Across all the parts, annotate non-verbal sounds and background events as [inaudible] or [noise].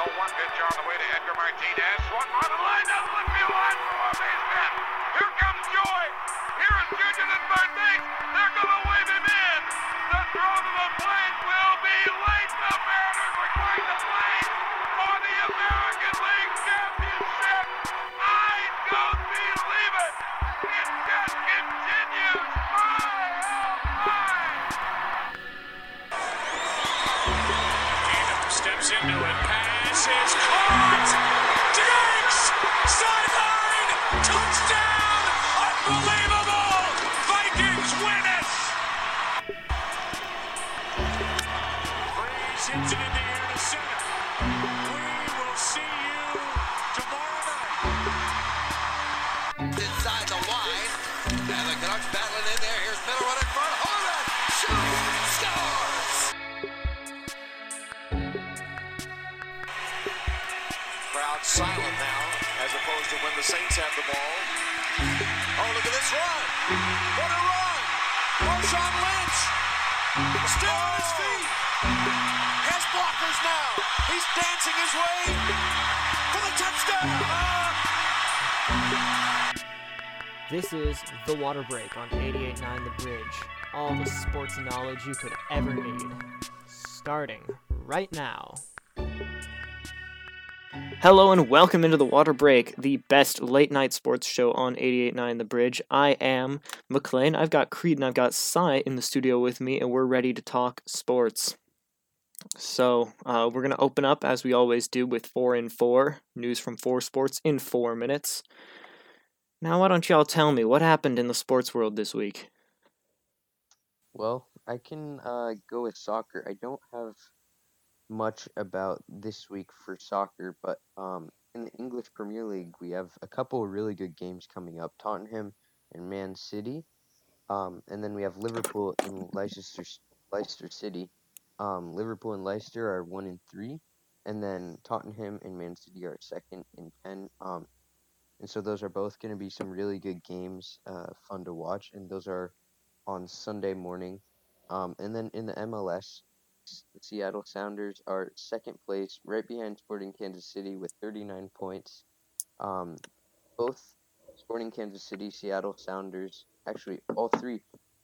0-1 pitch on the way to Edgar Martinez. Swung on the line, doesn't look me one for a base hit. Here comes Joey. Here is Junior third base. They're going to wave him Crowd silent now, as opposed to when the Saints have the ball. Oh, look at this run! What a run! Marshawn Lynch still on his oh. feet. Has blockers now. He's dancing his way for the touchdown. This is The Water Break on 88.9 The Bridge. All the sports knowledge you could ever need. Starting right now. Hello and welcome into The Water Break, the best late night sports show on 88.9 The Bridge. I am McLean. I've got Creed and I've got Cy in the studio with me, and we're ready to talk sports. So, uh, we're going to open up, as we always do, with 4 in 4, news from 4 sports in 4 minutes. Now, why don't y'all tell me what happened in the sports world this week? Well, I can uh, go with soccer. I don't have much about this week for soccer, but um, in the English Premier League, we have a couple of really good games coming up Tottenham and Man City. Um, and then we have Liverpool and Leicester, Leicester City. Um, Liverpool and Leicester are 1 and 3. And then Tottenham and Man City are second and 10. Um, and so those are both going to be some really good games, uh, fun to watch. And those are on Sunday morning. Um, and then in the MLS, the Seattle Sounders are second place, right behind Sporting Kansas City with 39 points. Um, both Sporting Kansas City, Seattle Sounders, actually all three,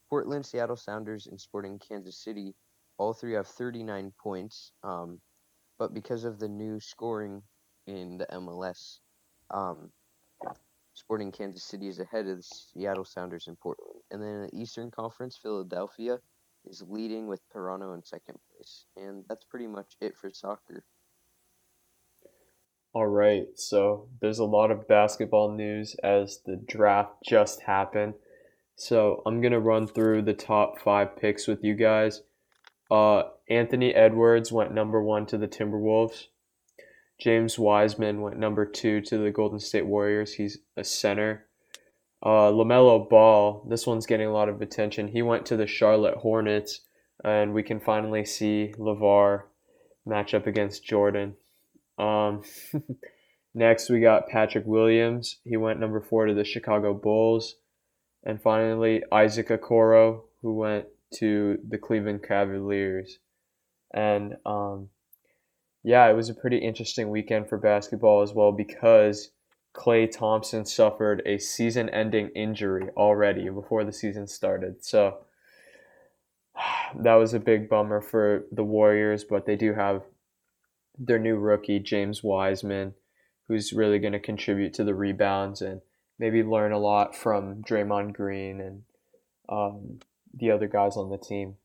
Portland, Seattle Sounders, and Sporting Kansas City, all three have 39 points. Um, but because of the new scoring in the MLS, um, Sporting Kansas City is ahead of the Seattle Sounders and Portland. And then in the Eastern Conference, Philadelphia is leading with Toronto in second place. And that's pretty much it for soccer. All right, so there's a lot of basketball news as the draft just happened. So I'm gonna run through the top five picks with you guys. Uh, Anthony Edwards went number one to the Timberwolves. James Wiseman went number two to the Golden State Warriors. He's a center. Uh, LaMelo Ball, this one's getting a lot of attention. He went to the Charlotte Hornets, and we can finally see LaVar match up against Jordan. Um, [laughs] next, we got Patrick Williams. He went number four to the Chicago Bulls. And finally, Isaac Okoro, who went to the Cleveland Cavaliers. And um, yeah, it was a pretty interesting weekend for basketball as well because Klay Thompson suffered a season ending injury already before the season started. So that was a big bummer for the Warriors, but they do have their new rookie, James Wiseman, who's really going to contribute to the rebounds and maybe learn a lot from Draymond Green and um, the other guys on the team.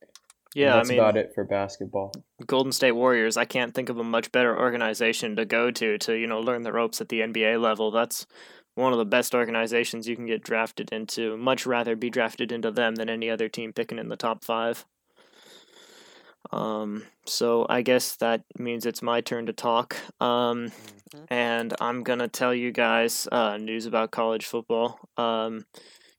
And Yeah, that's I mean, about it for basketball. Golden State Warriors, I can't think of a much better organization to go to to, you know, learn the ropes at the NBA level. That's one of the best organizations you can get drafted into. Much rather be drafted into them than any other team picking in the top five. Um, so I guess that means it's my turn to talk. Um, Mhm. and I'm gonna tell you guys uh, news about college football. Um,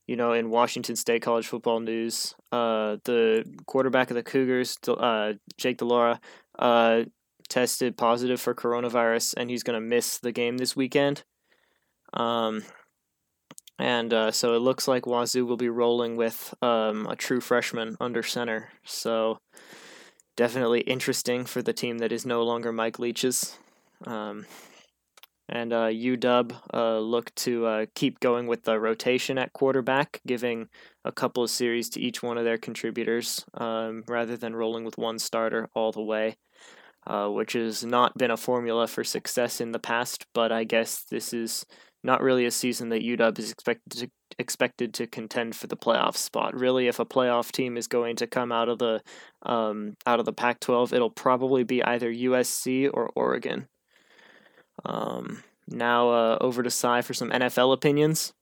you know, in Washington State college football news, uh, the quarterback of the Cougars, uh, Jake Delora, uh, tested positive for coronavirus, and he's gonna miss the game this weekend. Um, and uh, so it looks like Wazoo will be rolling with um, a true freshman under center. So definitely interesting for the team that is no longer Mike Leach's. Um, and uh, UW uh, look to uh, keep going with the rotation at quarterback, giving a couple of series to each one of their contributors um, rather than rolling with one starter all the way, uh, which has not been a formula for success in the past. But I guess this is not really a season that UW is expected to expected to contend for the playoff spot. Really, if a playoff team is going to come out of the um, out of the Pac-12, it'll probably be either USC or Oregon. Um, now uh, over to Cy for some NFL opinions.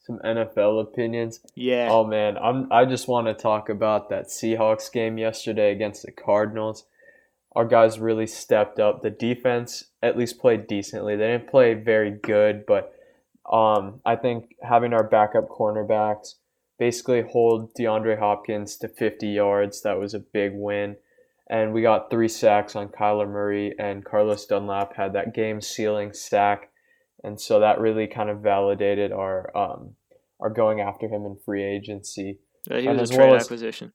Some NFL opinions. Yeah. Oh man, I'm I just want to talk about that Seahawks game yesterday against the Cardinals. Our guys really stepped up. The defense at least played decently. They didn't play very good, but um, I think having our backup cornerbacks basically hold DeAndre Hopkins to 50 yards, that was a big win and we got three sacks on Kyler Murray, and Carlos Dunlap had that game sealing sack, and so that really kind of validated our um, our going after him in free agency. Yeah, he And was a as trade well as- acquisition.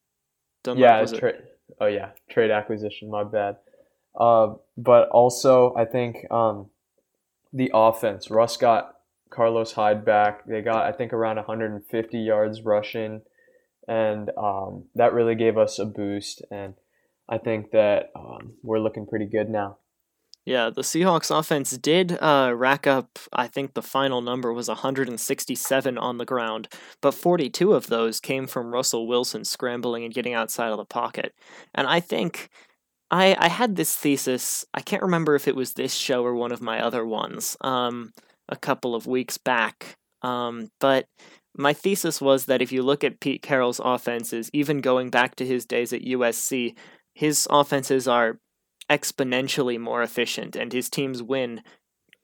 Dunlap yeah, was a- trade. Oh yeah, trade acquisition. My bad. Uh, but also, I think um, the offense. Russ got Carlos Hyde back. They got I think around 150 yards rushing, and um, that really gave us a boost. And I think that um, we're looking pretty good now. Yeah, the Seahawks offense did uh, rack up, I think the final number was 167 on the ground, but 42 of those came from Russell Wilson scrambling and getting outside of the pocket. And I think I, I had this thesis, I can't remember if it was this show or one of my other ones, um, a couple of weeks back. Um, but my thesis was that if you look at Pete Carroll's offenses, even going back to his days at USC, his offenses are exponentially more efficient and his teams win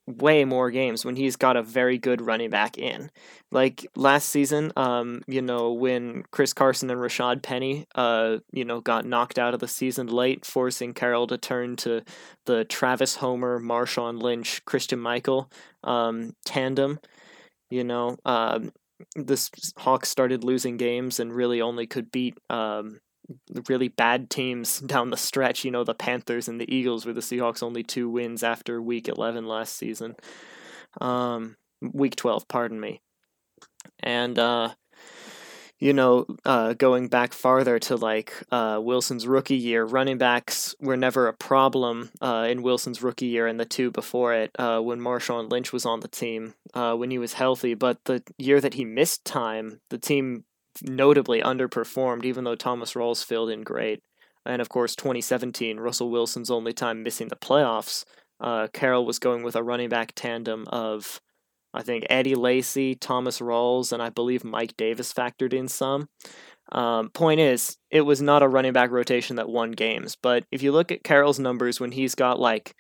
way more games when he's got a very good running back in. Like last season, um, you know, when Chris Carson and Rashaad Penny, uh, you know, got knocked out of the season late, forcing Carroll to turn to the Travis Homer, Marshawn Lynch, Christine Michael um, tandem. You know, um, the Hawks started losing games and really only could beat um, really bad teams [laughs] down the stretch. You know, the Panthers and the Eagles were the Seahawks' only two wins after Week 11 last season. Um, week 12, pardon me. And, uh, you know, uh, going back farther to like uh, Wilson's rookie year, running backs were never a problem uh, in Wilson's rookie year and the two before it uh, when Marshawn Lynch was on the team uh, when he was healthy. But the year that he missed time, the team notably underperformed, even though Thomas Rawls filled in great. And of course, 2017, Russell Wilson's only time missing the playoffs. Uh, Carroll was going with a running back tandem of, I think, Eddie Lacy, Thomas Rawls, and I believe Mike Davis factored in some. Um, point is, it was not a running back rotation that won games. But if you look at Carroll's numbers when he's got like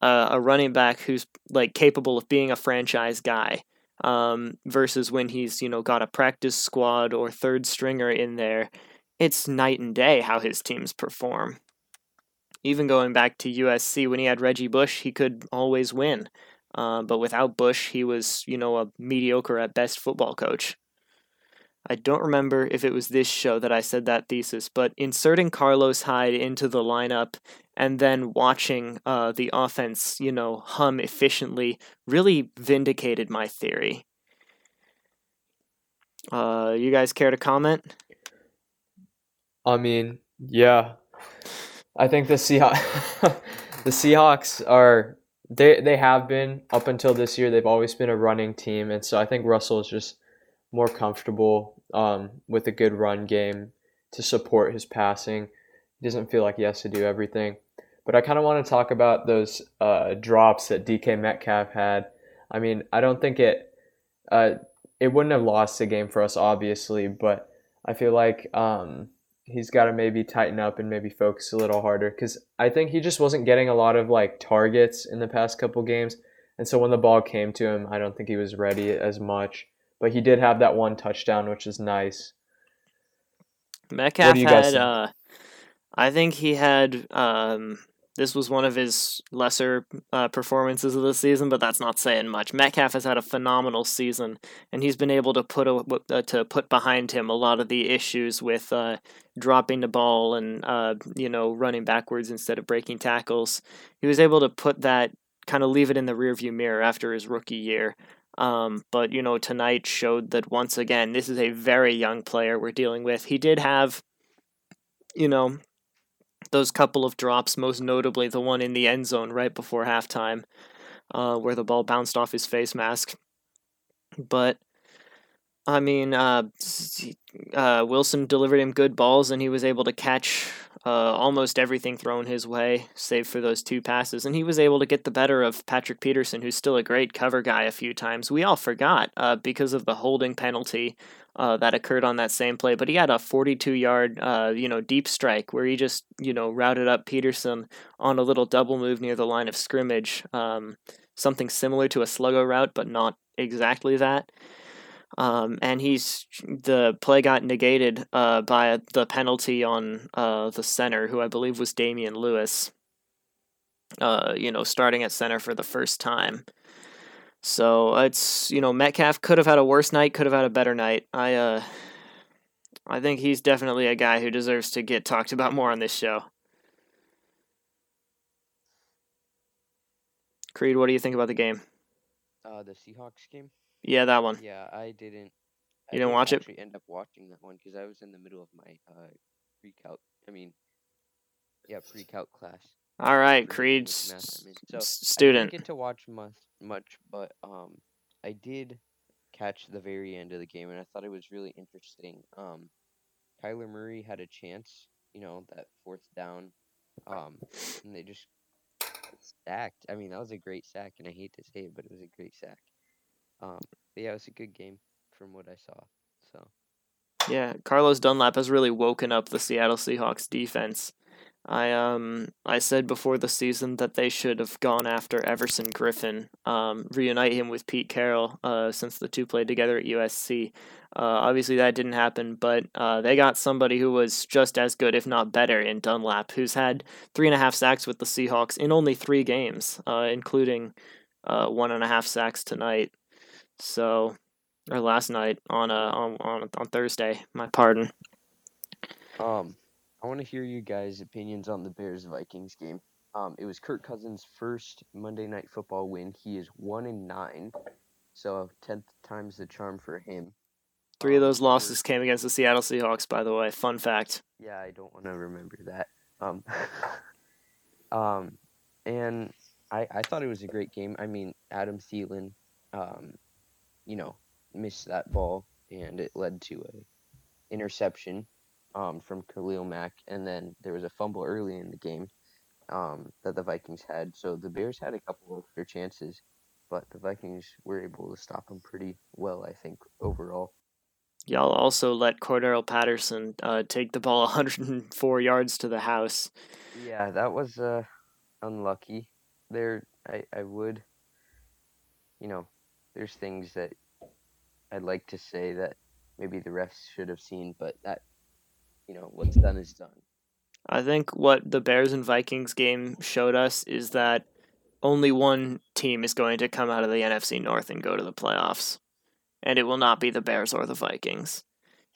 uh, a running back who's like capable of being a franchise guy, um, versus when he's you know got a practice squad or third stringer in there, it's night and day how his teams perform. Even going back to USC when he had Reggie Bush, he could always win. Uh, but without Bush, he was you know a mediocre at best football coach. I don't remember if it was this show that I said that thesis, but inserting Carlos Hyde into the lineup and then watching uh, the offense, you know, hum efficiently really vindicated my theory. Uh, you guys care to comment? I mean, yeah, I think the Seahawks, [laughs] the Seahawks are they they have been up until this year. They've always been a running team, and so I think Russell is just more comfortable um, with a good run game to support his passing. He doesn't feel like he has to do everything. But I kind of want to talk about those uh, drops that DK Metcalf had. I mean, I don't think it uh, it wouldn't have lost the game for us, obviously, but I feel like um, he's got to maybe tighten up and maybe focus a little harder because I think he just wasn't getting a lot of like targets in the past couple games, and so when the ball came to him, I don't think he was ready as much. But he did have that one touchdown, which is nice. Metcalf do you guys had, uh, I think he had, um, this was one of his lesser uh, performances of the season, but that's not saying much. Metcalf has had a phenomenal season, and he's been able to put a, uh, to put behind him a lot of the issues with uh, dropping the ball and uh, you know running backwards instead of breaking tackles. He was able to put that kind of leave it in the rearview mirror after his rookie year. Um, but you know tonight showed that once again this is a very young player we're dealing with. He did have, you know, those couple of drops, most notably the one in the end zone right before halftime, uh, where the ball bounced off his face mask. But I mean, uh, uh, Wilson delivered him good balls, and he was able to catch uh, almost everything thrown his way, save for those two passes. And he was able to get the better of Patrick Peterson, who's still a great cover guy a few times. We all forgot uh, because of the holding penalty uh, that occurred on that same play, but he had a 42 yard, uh, you know, deep strike where he just, you know, routed up Peterson on a little double move near the line of scrimmage. Um, something similar to a sluggo route, but not exactly that. Um, and he's the play got negated uh, by the penalty on uh, the center, who I believe was Damien Lewis. Uh, you know, starting at center for the first time. So it's you know Metcalf could have had a worse night, could have had a better night. I uh, I think he's definitely a guy who deserves to get talked about more on this show. Creed, what do you think about the game? Uh, the Seahawks game. Yeah, that one. Yeah, I didn't. You didn't watch it? Actually, end up watching that one because I was in the middle of my uh pre-calc. I mean, yeah, pre-calc class. All right, for Creed, English I mean. So, s- I student. didn't get to watch much, much, but um, I did catch the very end of the game, and I thought it was really interesting. Um, Kyler Murray had a chance, you know, that fourth down, um, and they just sacked. I mean, that was a great sack, and I hate to say it, but it was a great sack. Um, yeah, it was a good game from what I saw. So Yeah, Carlos Dunlap has really woken up the Seattle Seahawks defense. I um I said before the season that they should have gone after Everson Griffen, um, reunite him with Pete Carroll, uh, since the two played together at USC. Uh, obviously that didn't happen, but uh, they got somebody who was just as good, if not better, in Dunlap, who's had three and a half sacks with the Seahawks in only three games, uh, including uh, one and a half sacks tonight. So, or last night on uh on on, on Thursday. My pardon. Um, I want to hear you guys' opinions on the Bears Vikings game. Um, it was Kirk Cousins' first Monday Night Football win. He is one in nine, so tenth times the charm for him. Three of Um, those losses came against the Seattle Seahawks, by the way. Fun fact. Yeah, I don't want to remember that. Um, [laughs] um, and I I thought it was a great game. I mean, Adam Thielen, um, you know, missed that ball, and it led to a interception, um, from Khalil Mack, and then there was a fumble early in the game, um, that the Vikings had. So the Bears had a couple of their chances, but the Vikings were able to stop them pretty well, I think, overall. Y'all also let Cordero Patterson uh, take the ball [laughs] 104 yards to the house. Yeah, that was uh unlucky. There I I would you know, there's things that I'd like to say that maybe the refs should have seen, but that you know, what's done is done. I think what the Bears and Vikings game showed us is that only one team is going to come out of the NFC North and go to the playoffs. And it will not be the Bears or the Vikings.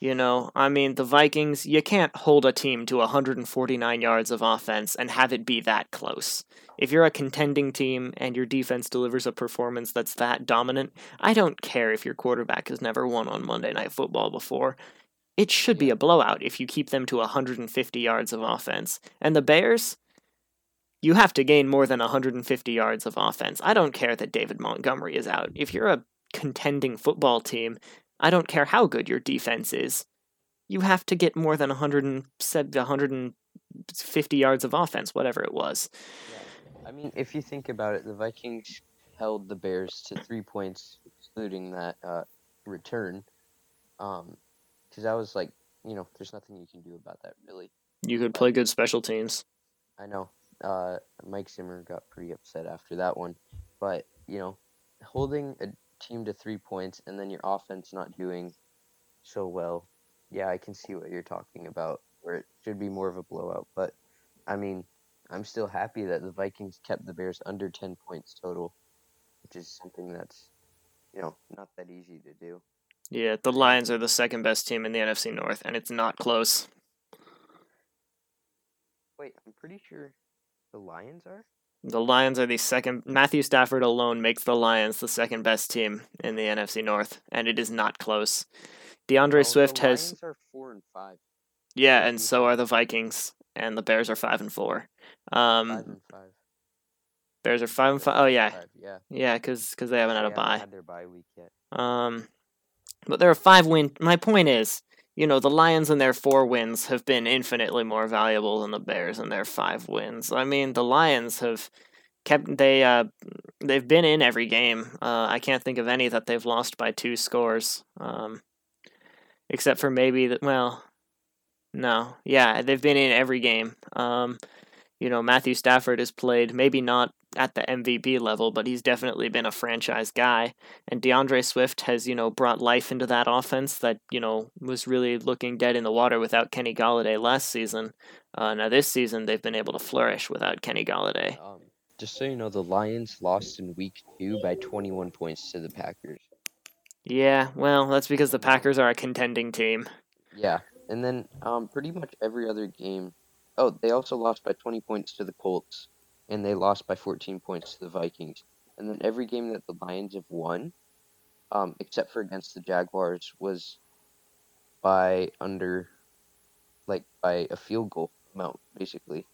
You know, I mean, the Vikings, you can't hold a team to 149 yards of offense and have it be that close. If you're a contending team and your defense delivers a performance that's that dominant, I don't care if your quarterback has never won on Monday Night Football before. It should be a blowout if you keep them to 150 yards of offense. And the Bears, you have to gain more than 150 yards of offense. I don't care that David Montgomery is out. If you're a contending football team, I don't care how good your defense is. You have to get more than 170 150 yards of offense, whatever it was. Yeah. I mean, if you think about it, the Vikings held the Bears to three points, excluding that uh, return. Um, because that was like, you know, there's nothing you can do about that, really. You could play good special teams. I know. Uh, Mike Zimmer got pretty upset after that one, but you know, holding a team to three points and then your offense not doing so well, yeah, I can see what you're talking about. Where it should be more of a blowout, but I mean, I'm still happy that the Vikings kept the Bears under ten points total, which is something that's, you know, not that easy to do. Yeah, the Lions are the second best team in the NFC North, and it's not close. Wait, I'm pretty sure the Lions are. The Lions are the second. Matthew Stafford alone makes the Lions the second best team in the NFC North, and it is not close. D'Andre Oh, Swift the has Lions are four and five. yeah, and and so are the Vikings, and the Bears are five and four. Um, Five and five. Bears are five and five. Oh yeah, five, yeah. yeah, because they haven't had They a bye. had their bye week yet. Um, but there are five win. My point is, you know, the Lions and their four wins have been infinitely more valuable than the Bears and their five wins. I mean, the Lions have kept they uh they've been in every game. Uh, I can't think of any that they've lost by two scores. Um, except for maybe that. Well, no, yeah, they've been in every game. Um, you know, Matthew Stafford has played maybe not at the MVP level, but he's definitely been a franchise guy. And D'Andre Swift has, you know, brought life into that offense that, you know, was really looking dead in the water without Kenny Golladay last season. Uh, now, this season, they've been able to flourish without Kenny Golladay. Um, just so you know, the Lions lost in week two by 21 points to the Packers. Yeah, well, that's because the Packers are a contending team. Yeah, and then um, pretty much every other game. Oh, they also lost by 20 points to the Colts, and they lost by 14 points to the Vikings. And then every game that the Lions have won, um, except for against the Jaguars, was by under, like by a field goal amount, basically.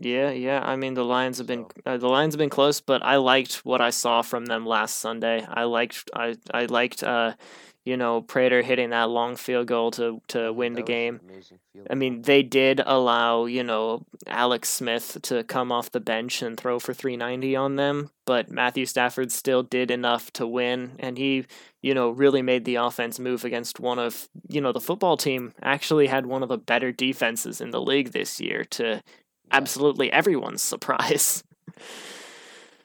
Yeah, yeah. I mean, the Lions have been So- uh, the Lions have been close, but I liked what I saw from them last Sunday. I liked I I liked uh, you know, Prater hitting that long field goal to to win the That game. I mean, they did allow, you know, Alex Smith to come off the bench and throw for 390 on them, but Matthew Stafford still did enough to win, and he, you know, really made the offense move against one of, you know, the football team actually had one of the better defenses in the league this year to absolutely everyone's surprise. [laughs]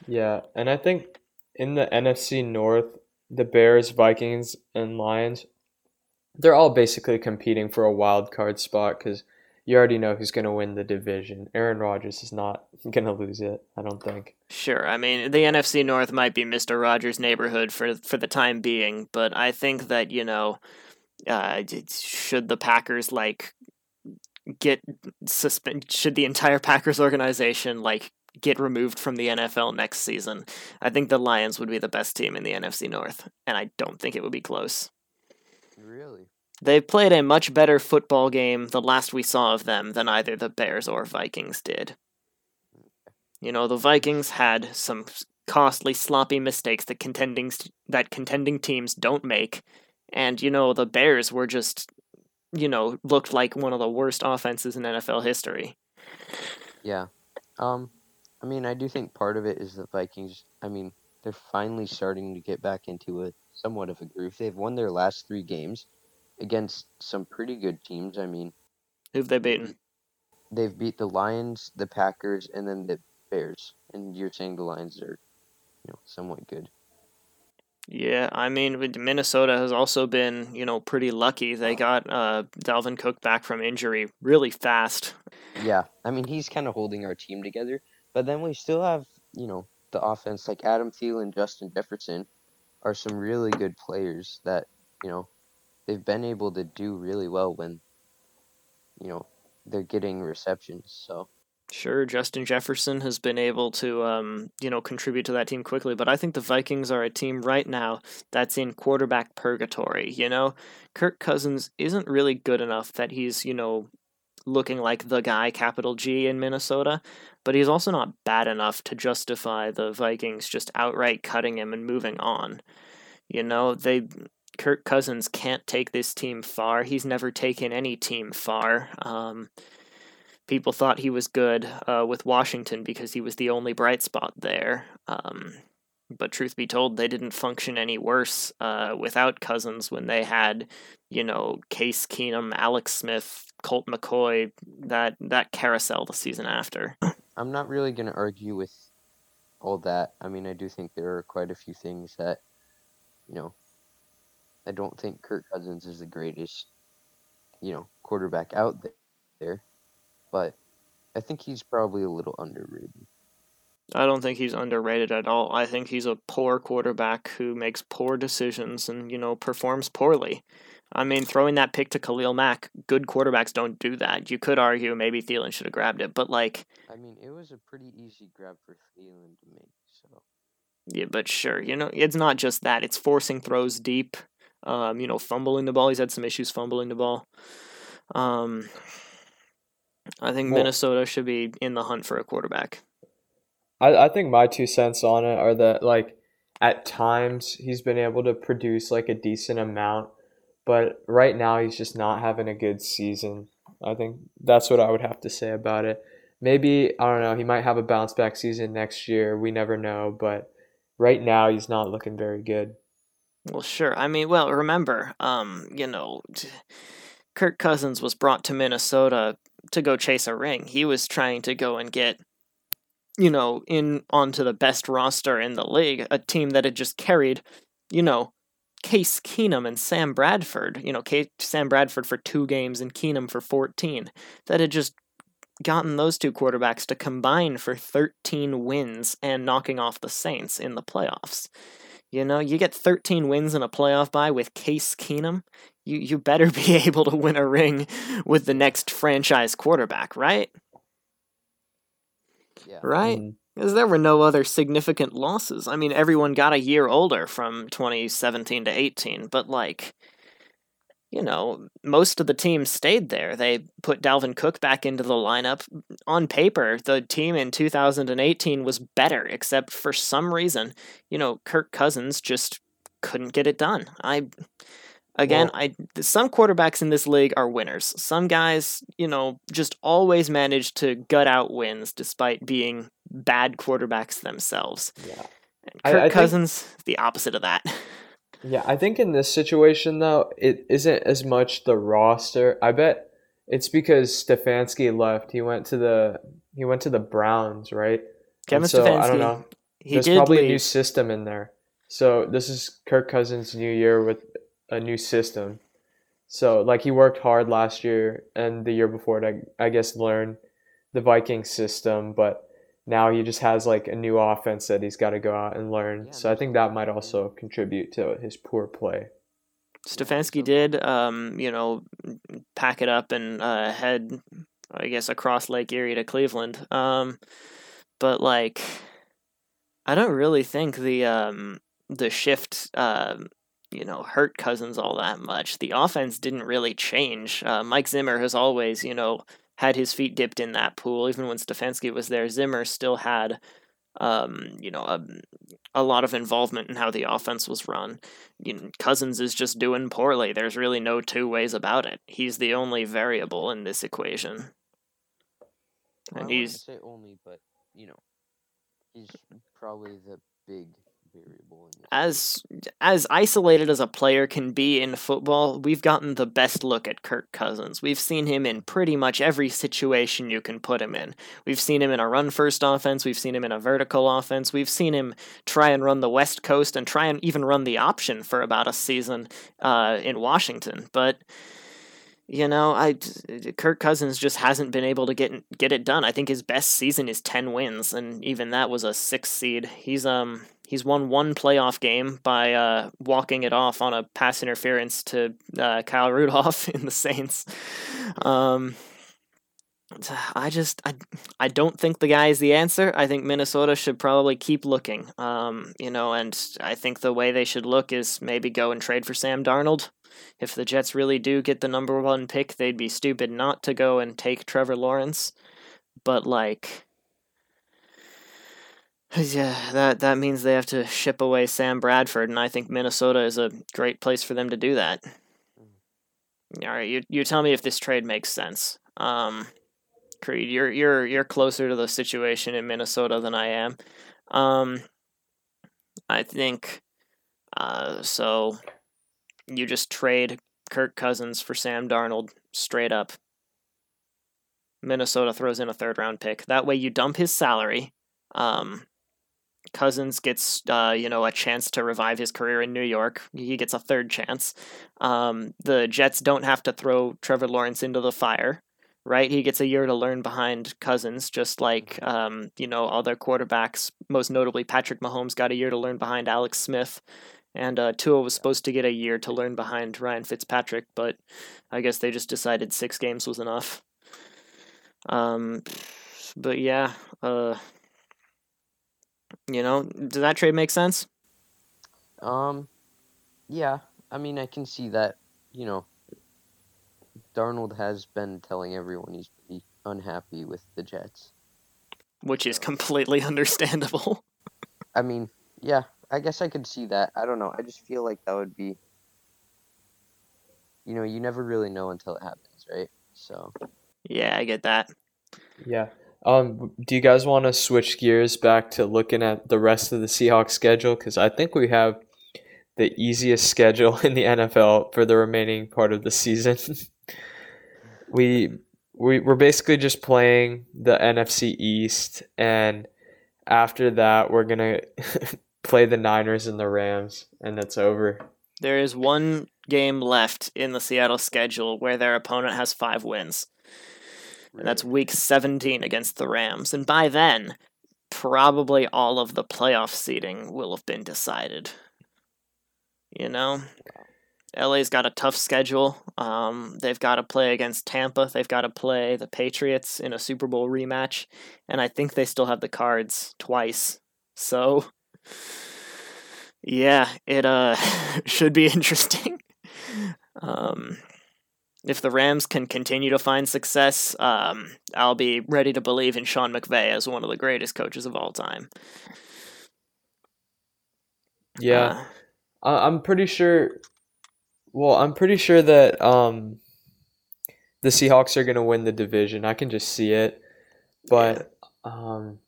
Yeah, and I think in the NFC North, the Bears, Vikings, and Lions, they're all basically competing for a wild card spot because you already know who's going to win the division. Aaron Rodgers is not [laughs] going to lose it, I don't think. Sure, I mean, the NFC North might be Mr. Rogers' neighborhood for for the time being, but I think that, you know, uh, should the Packers like get suspend should the entire Packers organization like get removed from the NFL next season, I think the Lions would be the best team in the NFC North, and I don't think it would be close. Really? They played a much better football game the last we saw of them than either the Bears or Vikings did. You know, the Vikings had some costly, sloppy mistakes that contending that contending teams don't make, and you know the Bears were just, you know, looked like one of the worst offenses in NFL history. Yeah. Um, I mean, I do think part of it is the Vikings. I mean, they're finally starting to get back into a somewhat of a groove. They've won their last three games against some pretty good teams. I mean, Who've they beaten? they've beat the Lions, the Packers, and then the Bears. And you're saying the Lions are, you know, somewhat good. Yeah, I mean, Minnesota has also been, you know, pretty lucky. They got uh, Dalvin Cook back from injury really fast. Yeah, I mean, he's kind of holding our team together. But then we still have, you know, the offense like Adam Thielen, Justin Jefferson are some really good players that, you know, they've been able to do really well when, you know, they're getting receptions. So, Sure, Justin Jefferson has been able to, um, you know, contribute to that team quickly, but I think the Vikings are a team right now that's in quarterback purgatory. You know, Kirk Cousins isn't really good enough that he's, you know, looking like the guy, capital G, in Minnesota, but he's also not bad enough to justify the Vikings just outright cutting him and moving on. You know, they. Kirk Cousins can't take this team far. He's never taken any team far. Um, people thought he was good uh, with Washington because he was the only bright spot there. Um, but truth be told, they didn't function any worse uh, without Cousins when they had, you know, Case Keenum, Alex Smith, Colt McCoy, that that carousel the season after. I'm not really going to argue with all that. I mean, I do think there are quite a few things that, you know, I don't think Kirk Cousins is the greatest, you know, quarterback out there, but I think he's probably a little underrated. I don't think he's underrated at all. I think he's a poor quarterback who makes poor decisions and, you know, performs poorly. I mean, throwing that pick to Khalil Mack, good quarterbacks don't do that. You could argue maybe Thielen should have grabbed it, but like, I mean, it was a pretty easy grab for Thielen to make. So yeah, but sure, you know, it's not just that. It's forcing throws deep. Um, you know, fumbling the ball. He's had some issues fumbling the ball. Um, I think Well- Minnesota should be in the hunt for a quarterback. I, I think my two cents on it are that like at times he's been able to produce like a decent amount, but right now he's just not having a good season. I think that's what I would have to say about it. Maybe I don't know, he might have a bounce back season next year. We never know, but right now he's not looking very good. Well, sure. I mean, well, remember, um, you know, Kirk Cousins was brought to Minnesota to go chase a ring. He was trying to go and get, you know, in onto the best roster in the league, a team that had just carried, you know, Case Keenum and Sam Bradford. You know, Case, Sam Bradford for two games and Keenum for fourteen. That had just gotten those two quarterbacks to combine for 13 wins and knocking off the Saints in the playoffs. You know, you get 13 wins in a playoff bye with Case Keenum. You you better [laughs] be able to win a ring with the next franchise quarterback, right? yeah, Right? Mm. Because there were no other significant losses. I mean, everyone got a year older from 2017 to 18, but like, you know, most of the team stayed there. They put Dalvin Cook back into the lineup. On paper, the team in 2018 was better, except for some reason, you know, Kirk Cousins just couldn't get it done. I again, I some quarterbacks in this league are winners. Some guys, you know, just always manage to gut out wins despite being bad quarterbacks themselves. Yeah. And I- Kirk I think- Cousins, the opposite of that. [laughs] Yeah, I think in this situation though, it isn't as much the roster. I bet it's because Stefanski left. He went to the he went to the Browns, right? Kevin And so, Stefanski, I don't know. he There's did probably leave. a new system in there. So this is Kirk Cousins' new year with a new system. So like he worked hard last year and the year before to I guess learn the Viking system, but now he just has like a new offense that he's got to go out and learn. Yeah, so I think that might also contribute to his poor play. Stefanski did, um, you know, pack it up and uh, head, I guess, across Lake Erie to Cleveland. Um, but like, I don't really think the um, the shift, um, you know, hurt Cousins all that much. The offense didn't really change. Uh, Mike Zimmer has always, you know, had his feet dipped in that pool. Even when Stefanski was there, Zimmer still had, um, you know, a, a lot of involvement in how the offense was run you know, Cousins is just doing poorly. There's really no two ways about it. He's the only variable in this equation. Well, I And he's say only, but you know, he's probably the big variable as as isolated as a player can be in football, we've gotten the best look at Kirk Cousins. We've seen him in pretty much every situation you can put him in. We've seen him in a run first offense, we've seen him in a vertical offense, we've seen him try and run the West Coast and try and even run the option for about a season uh, in Washington. But you know, I Kirk Cousins just hasn't been able to get get it done. I think his best season is ten wins, and even that was a six seed. He's um he's won one playoff game by uh, walking it off on a pass interference to uh, Kyle Rudolph [laughs] in the Saints. Um, [sighs] I just I, I don't think the guy is the answer. I think Minnesota should probably keep looking. Um, you know, and I think the way they should look is maybe go and trade for Sam Darnold. If the Jets really do get the number one pick, they'd be stupid not to go and take Trevor Lawrence. But like yeah, that that means they have to ship away Sam Bradford, and I think Minnesota is a great place for them to do that. All right, you you tell me if this trade makes sense. Um, Creed, you're you're you're closer to the situation in Minnesota than I am. Um, I think, uh, so you just trade Kirk Cousins for Sam Darnold straight up. Minnesota throws in a third round pick. That way, you dump his salary. Um, Cousins gets, uh, you know, a chance to revive his career in New York. He gets a third chance. Um, the Jets don't have to throw Trevor Lawrence into the fire, right? He gets a year to learn behind Cousins, just like, um, you know, other quarterbacks, most notably Patrick Mahomes, got a year to learn behind Alex Smith. And uh, Tua was supposed to get a year to learn behind Ryan Fitzpatrick, but I guess they just decided six games was enough. Um, but yeah, uh, you know, does that trade make sense? Um, yeah. I mean, I can see that. You know, Darnold has been telling everyone he's pretty unhappy with the Jets. Which is completely [laughs] understandable. I mean, yeah, I guess I could see that. I don't know. I just feel like that would be. You know, you never really know until it happens, right? So. yeah, I get that. Yeah. Um, do you guys want to switch gears back to looking at the rest of the Seahawks schedule? Because I think we have the easiest schedule in the NFL for the remaining part of the season. [laughs] we we we're basically just playing the NFC East, and after that, we're gonna [laughs] play the Niners and the Rams, and that's over. There is one game left in the Seattle schedule where their opponent has five wins. And that's week 17 against the Rams. And by then, probably all of the playoff seeding will have been decided. You know? LA's got a tough schedule. Um, they've got to play against Tampa. They've got to play the Patriots in a Super Bowl rematch. And I think they still have the cards twice. So, yeah, it uh [laughs] should be [laughs] interesting. Um, if the Rams can continue to find success, um, I'll be ready to believe in Sean McVay as one of the greatest coaches of all time. Yeah, Uh, I'm pretty sure. Well, I'm pretty sure that um, the Seahawks are gonna win the division. I can just see it, but um,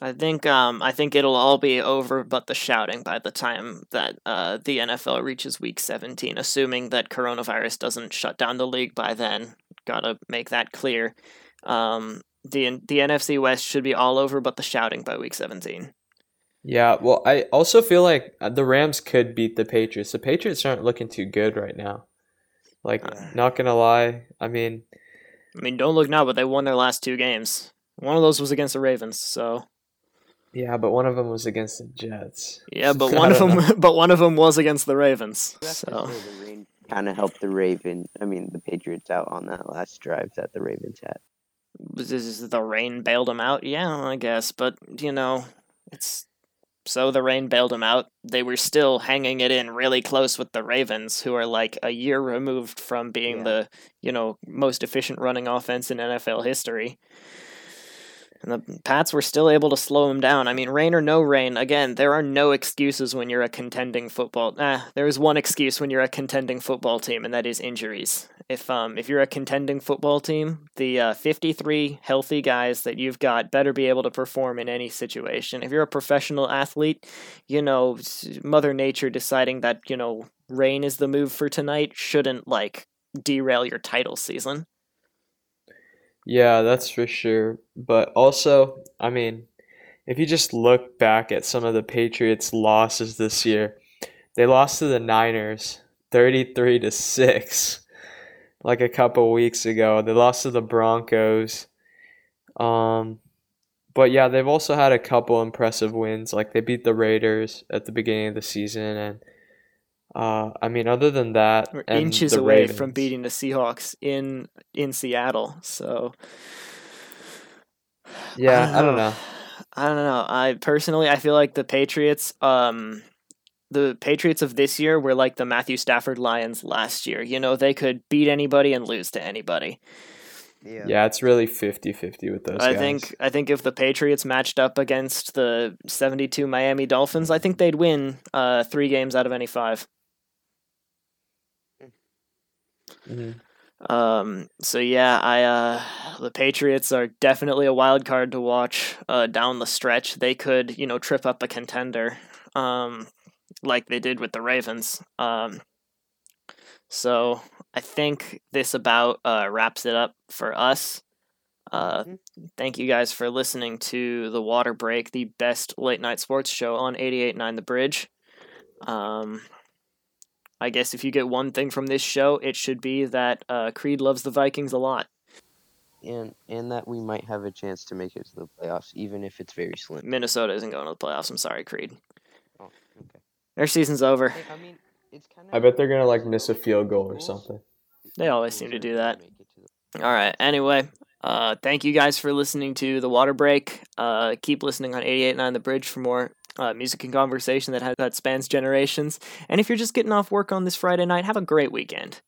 I think um, I think it'll all be over, but the shouting by the time that uh, the NFL reaches Week 17, assuming that coronavirus doesn't shut down the league by then. Gotta make that clear. Um, the the NFC West should be all over, but the shouting by Week 17. yeah. Well, I also feel like uh, the Rams could beat the Patriots. The Patriots aren't looking too good right now. Like, Uh. not gonna lie. I mean, I mean, don't look now, but they won their last two games. One of those was against the Ravens, so yeah, but one of them was against the Jets. yeah. But [laughs] one of don't them, [laughs] but one of them was against the Ravens. You have to So the rain kind of helped the Raven. I mean, the Patriots out on that last drive that the Ravens had. was is the rain bailed them out? Yeah, I guess. But you know, it's so the rain bailed them out. They were still hanging it in really close with the Ravens, who are like a year removed from being Yeah. the you know most efficient running offense in NFL history. And the Pats were still able to slow him down. I mean, rain or no rain, again, there are no excuses when you're a contending football. Ah, there is one excuse when you're a contending football team, and that is injuries. If um if you're a contending football team, the uh, 53 healthy guys that you've got better be able to perform in any situation. If you're a professional athlete, you know, Mother Nature deciding that you know rain is the move for tonight shouldn't like derail your title season. Yeah, that's for sure. But also, I mean, if you just look back at some of the Patriots' losses this year, they lost to the Niners 33 to 6 like a couple weeks ago. They lost to the Broncos. Um but yeah, they've also had a couple impressive wins. Like they beat the Raiders at the beginning of the season and uh I mean other than that We're inches the away from beating the Seahawks in in Seattle. So Yeah, I don't know. I don't know. I personally I feel like the Patriots um the Patriots of this year were like the Matthew Stafford Lions last year. You know, they could beat anybody and lose to anybody. Yeah. Yeah, it's really 50-50 with those I guys. think I think if the Patriots matched up against the 72 Miami Dolphins, I think they'd win uh 3 games out of any 5. Mhm. Um, so yeah, I uh, the Patriots are definitely a wild card to watch uh, down the stretch. They could, you know, trip up a contender, um, like they did with the Ravens. Um, so I think this about uh, wraps it up for us. Uh, Mhm. thank you guys for listening to the Water Break, the best late night sports show on 88.9 The Bridge. Um, I guess if you get one thing from this show, it should be that uh, Creed loves the Vikings a lot. And and that we might have a chance to make it to the playoffs, even if it's very slim. Minnesota isn't going to the playoffs. I'm sorry, Creed. Oh, okay. Their season's over. Hey, I mean, it's kind of. I bet they're gonna like miss a field goal or something. They always seem to do that. All right. Anyway, uh, thank you guys for listening to the Water Break. Uh, keep listening on 88.9 The Bridge for more uh, music and conversation that has, that spans generations. And if you're just getting off work on this Friday night, have a great weekend.